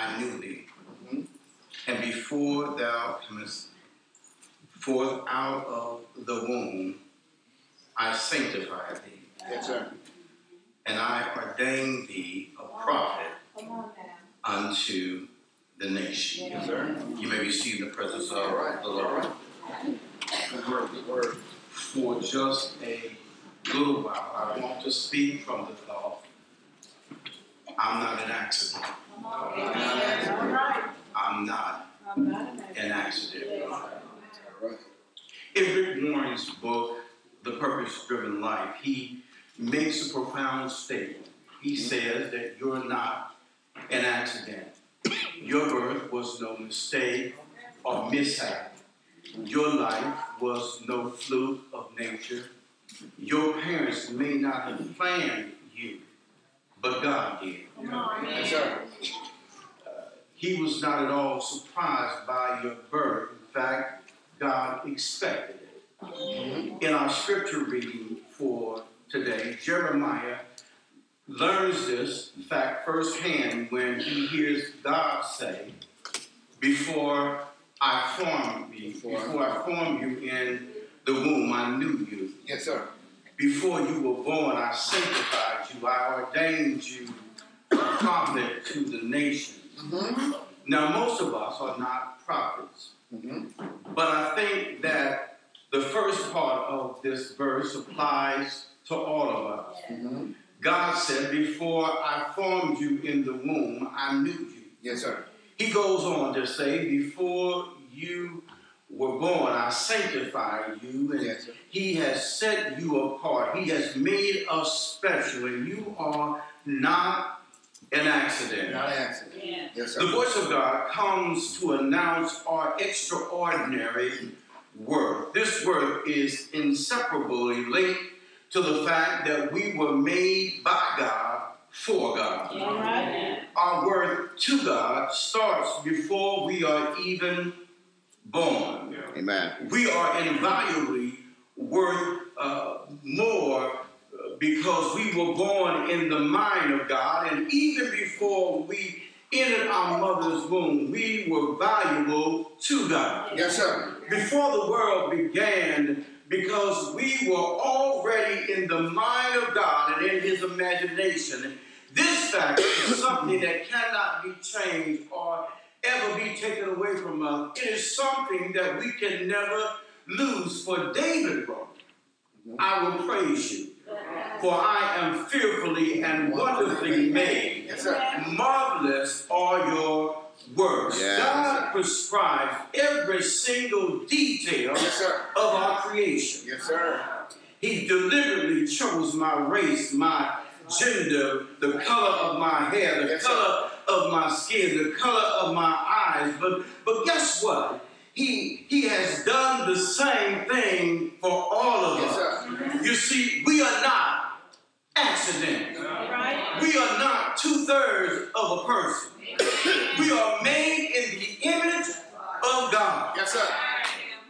I knew thee. Mhm. And before thou comest forth out of the womb, I sanctified thee. Yes, sir. And I ordained thee a prophet Come on now. unto the nation. Yes, sir. You may receive the presence of All right. the Lord. right. Good word. Good word. For just a little while, I want to speak from the thought I'm not an accident. I'm not an accident. In Rick Warren's book, The Purpose Driven Life, he makes a profound statement. He says that you're not an accident. Your birth was no mistake or mishap. Your life was no fluke of nature. Your parents may not have planned you, but God did. Come. Yes, sir. He was not at all surprised by your birth. In fact, God expected it. Mm-hmm. In our scripture reading for today, Jeremiah learns this, in fact, firsthand when he hears God say, Before I formed you, before I formed you in the womb, I knew you. Yes, sir. Before you were born, I sanctified you. I ordained you a prophet to the nations. Mm-hmm. Now, most of us are not prophets, Mm-hmm. but I think that the first part of this verse applies to all of us. Mm-hmm. God said, Before I formed you in the womb, I knew you. Yes, sir. He goes on to say, Before you were born, I sanctified you, and Yes. He has set you apart. He has made us special, and you are not an accident. Not an accident. Yeah. Yes, The voice of God comes to announce our extraordinary worth. This worth is inseparably linked to the fact that we were made by God for God. All right. Our worth to God starts before we are even born. Amen. We are invaluably worth uh, more uh, because we were born in the mind of God, and even before we entered our mother's womb, we were valuable to God. Yes, sir. Before the world began, because we were already in the mind of God and in His imagination. This fact is something that cannot be changed or ever be taken away from us. It is something that we can never lose. For David wrote, I will praise you, for I am fearfully and wonderfully made. Yes. Marvelous are your works. Yes. God prescribes every single detail Yes, of our creation. Yes, sir. He deliberately chose my race, my gender, the color of my hair, the color of my skin, the color of my eyes. But but guess what? He he has done the same thing for all of Yes, us. sir. You see, we are not accidents. All right. We are not two thirds of a person. We are made in the image of God. Yes, sir.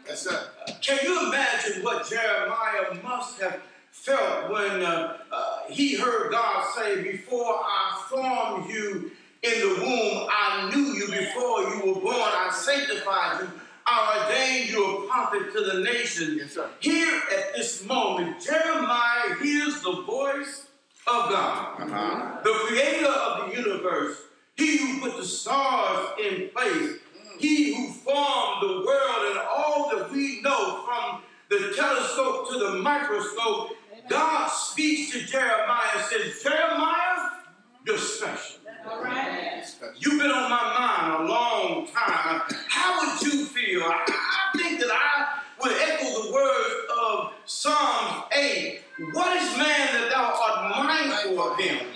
Yes, sir. Can you imagine what Jeremiah must have felt when uh, uh, he heard God say, Before I formed you in the womb, I knew you. Before you were born, I sanctified you. I ordained you a prophet to the nations. Yes. Here at this moment, Jeremiah hears the voice of God Uh-huh. the creator of the universe, he who put the stars in place, he who formed the world and all that we know from the telescope to the microscope, God speaks to Jeremiah and says, Jeremiah, you're special. Right. You've been on my mind a long time. How would you feel? I, I think that I would echo the words of Psalms 8. What is man that thou art mindful of him?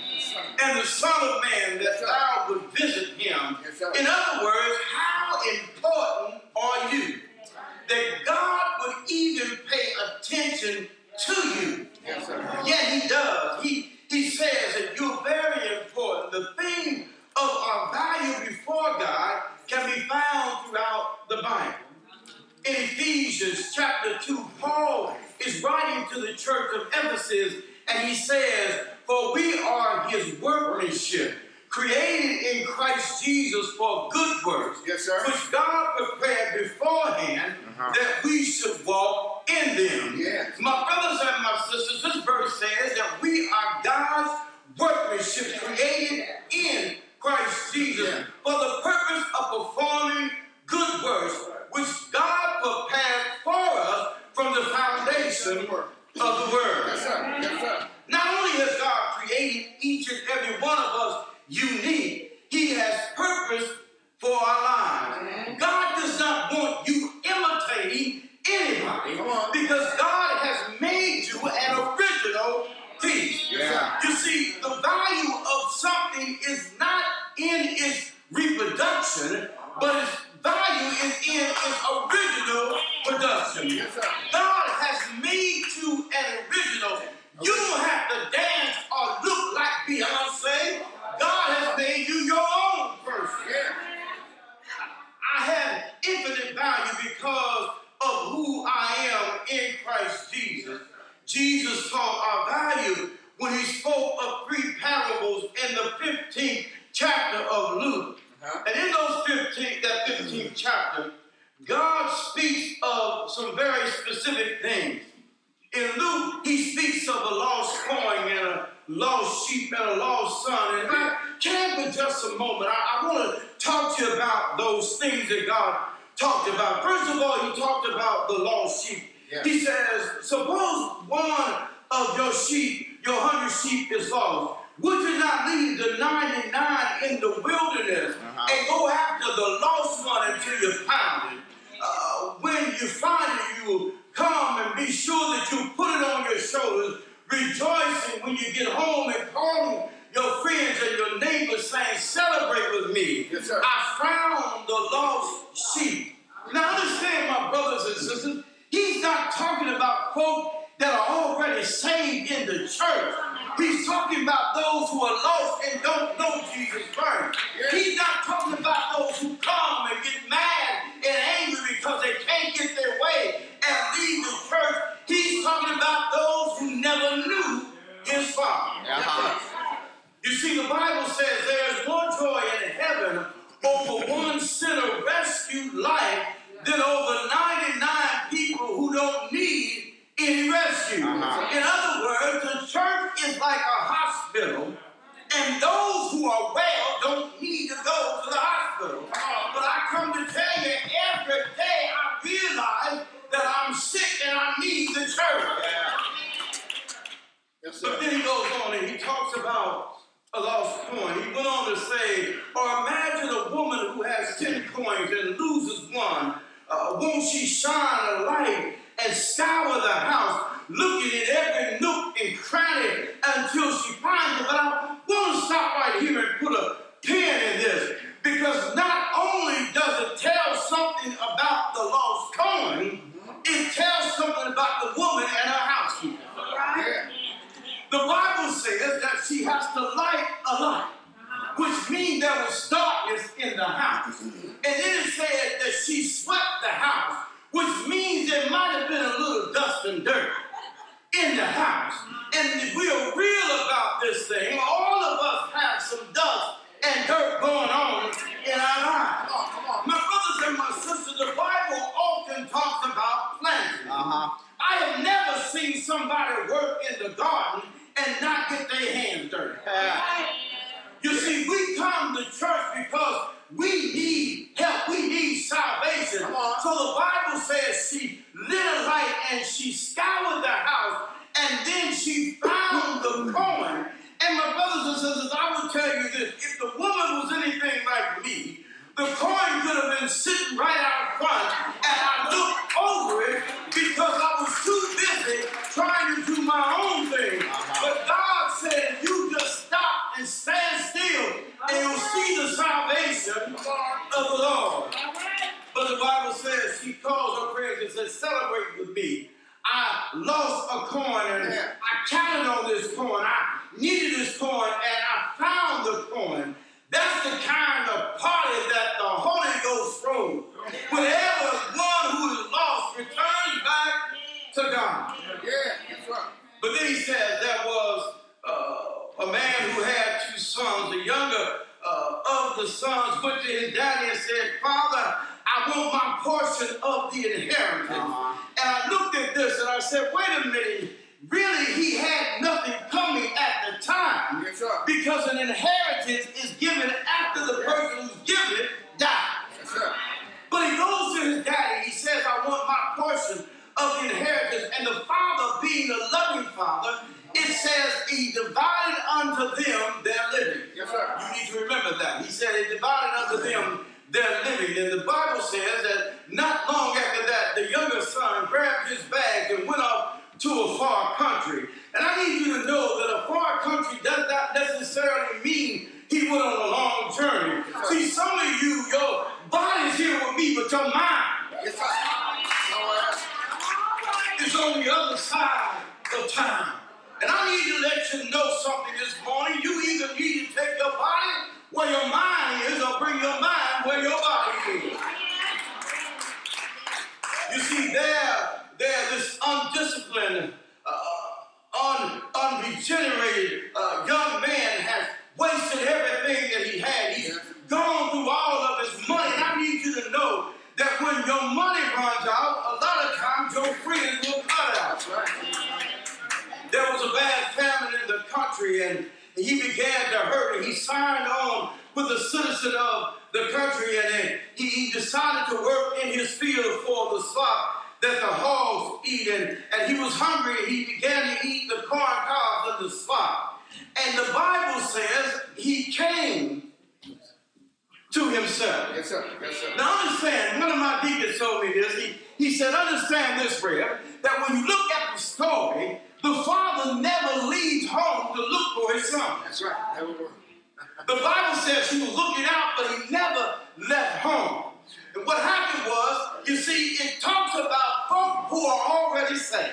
And the Son of Man that thou would visit him. In other words, how important are you? That God would even pay attention to you. Yes, sir. Yeah, he does. He he says that you're very before God can be found throughout the Bible. In Ephesians chapter 2, Paul is writing to the church of Ephesus and he says, For we are his workmanship, created in Christ Jesus for good works, yes, which God prepared beforehand uh-huh. that we should walk in them. Yes. My brothers and my sisters, this verse says that we are God's workmanship created in Christ Jesus yeah. for the purpose of performing crown the Lord. the Father being a loving Father, it says, He divided unto them You see, it talks about folk who are already saved.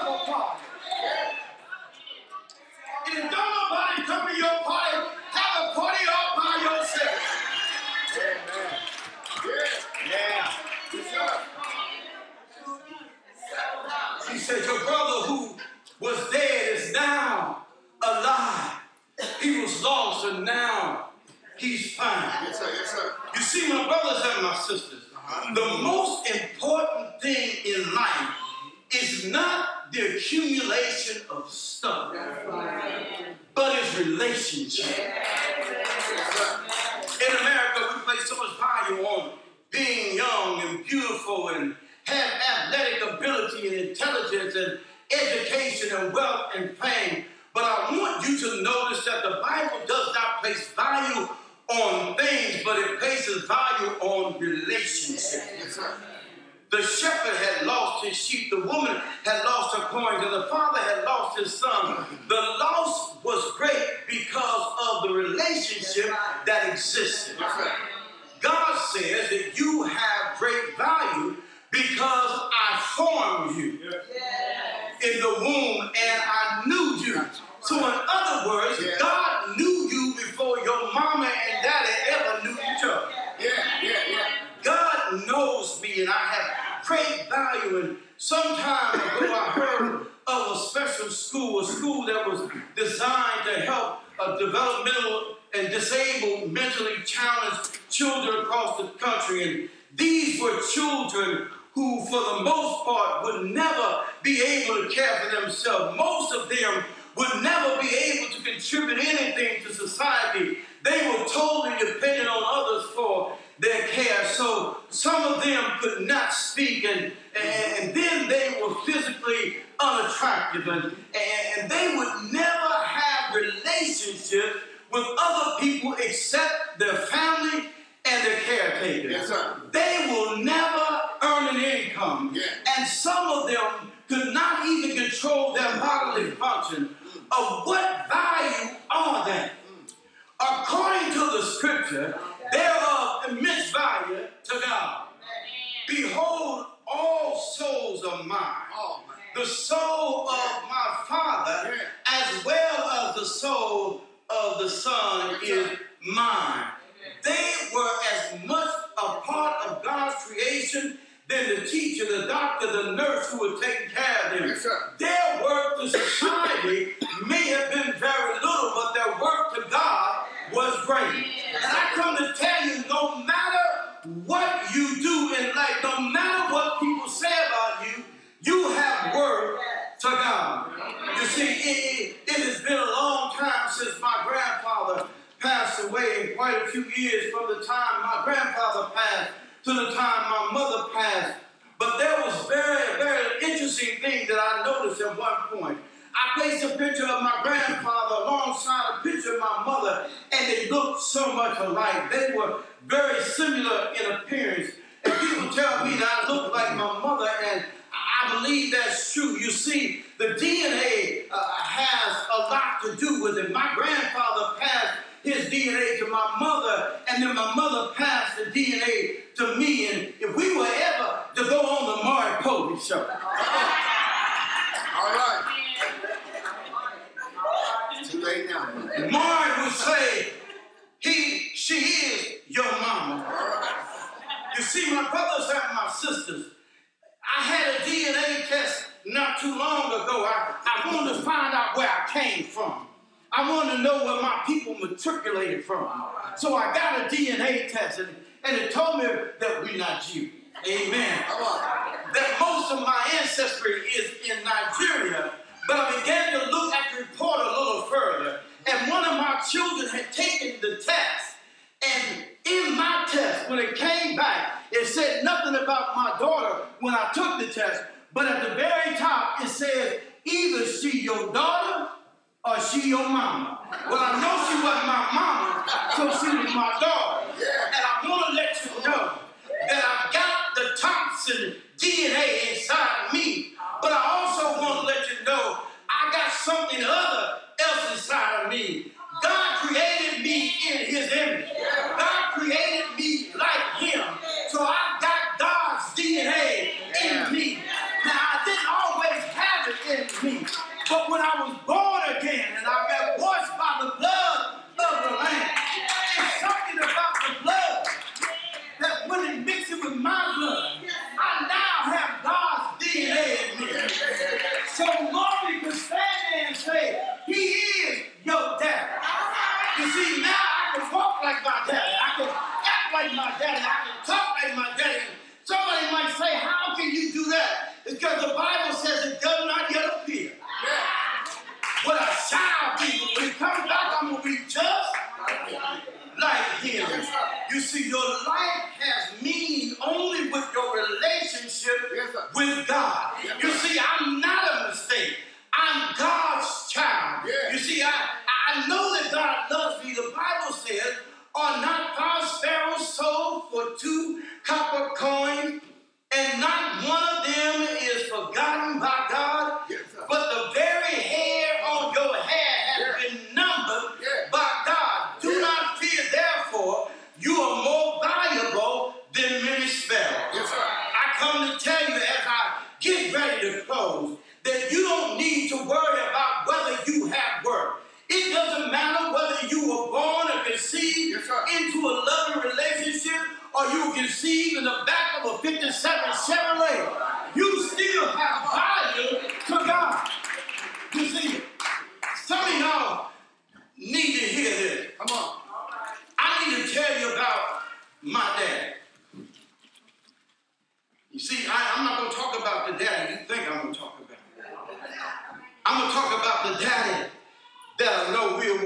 Yourself a party. Children who, for the most part, would never be able to care for themselves. Most of them would never be able to contribute anything to society. They were totally dependent on others for their care. So some of them could not speak, and, and then they were physically unattractive, and, and they would never have relationships with other people except their family and their caretakers. Yes, sir. They will never earn an income. Yeah. And some of them could not even control their bodily function. Of what value are they? According to the scripture, they are of immense value to God. Behold, all souls are mine. Oh. The soul of my Father, as well as the soul of the Son, is mine. They were as much a part of God's creation than the teacher, the doctor, the nurse who were taking care of them. Yes. Their work to society may have been very little, but their work to God was great. And I come to tell you, no matter what you do in life, no matter what people say about you, you have work to God. You see, it, it has been a long time since my grandfather passed away, in quite a few years from the time my grandfather passed to the time my mother passed. But there was very, very interesting thing that I noticed at one point. I placed a picture of my grandfather alongside a picture of my mother, and they looked so much alike. They were very similar in appearance. And people tell me that I look like my mother, and I believe that's true. You see, the DNA uh, has a lot to do with it. My grandfather passed his DNA to my mother, and then my mother passed the DNA to me. And if we were ever to go on the Maury Povich show. All right. It's too late now. Maury would say, he, she is your mama. You see, my brothers and my sisters, I had a DNA test not too long ago. I, I wanted to find out where I came from know where my people matriculated from. So I got a DNA test, and, and it told me that we're not Jews. Amen. That most of my ancestry is in Nigeria, but I began to look at the report a little further, and one of my children had taken the test, and in my test, when it came back, it said nothing about my daughter when I took the test, but at the very top it said either she your daughter or she your mama. Well, I know she wasn't my mama, so she was my daughter. And I want to let you know that I've got the Thompson DNA inside of me, but I also want to let you know I got something other else inside of me. God created me in His image.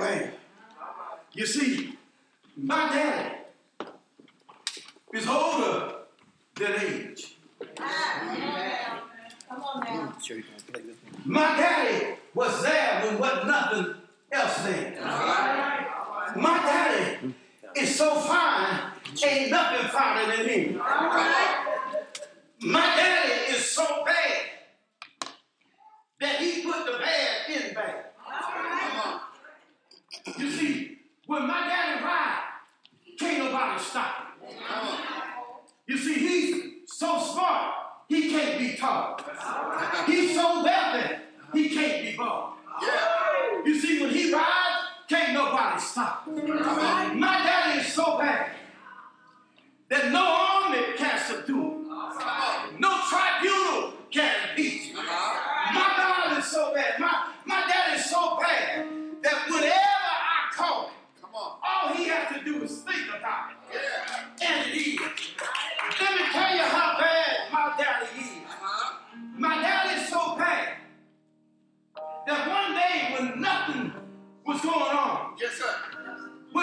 Well. You see, my daddy is older than age. My daddy was there when wasn't nothing else there. My daddy is so fine, ain't nothing finer than him. My daddy is so bad that he put the bad in bad. You see, when my daddy ride, can't nobody stop him. You see, he's so smart, he can't be taught. He's so wealthy, he can't be bought. You see, when he rides, can't nobody stop him. My daddy is so bad that no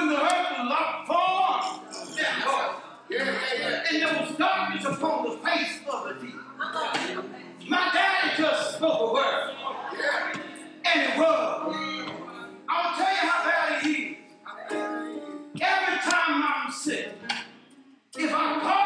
when the earth was locked form and void, Yeah, yeah, yeah. and there was darkness upon the face of the deep, my daddy just spoke a word, Yeah. and it was. I'll tell you how bad he is. Every time I'm sick, if I call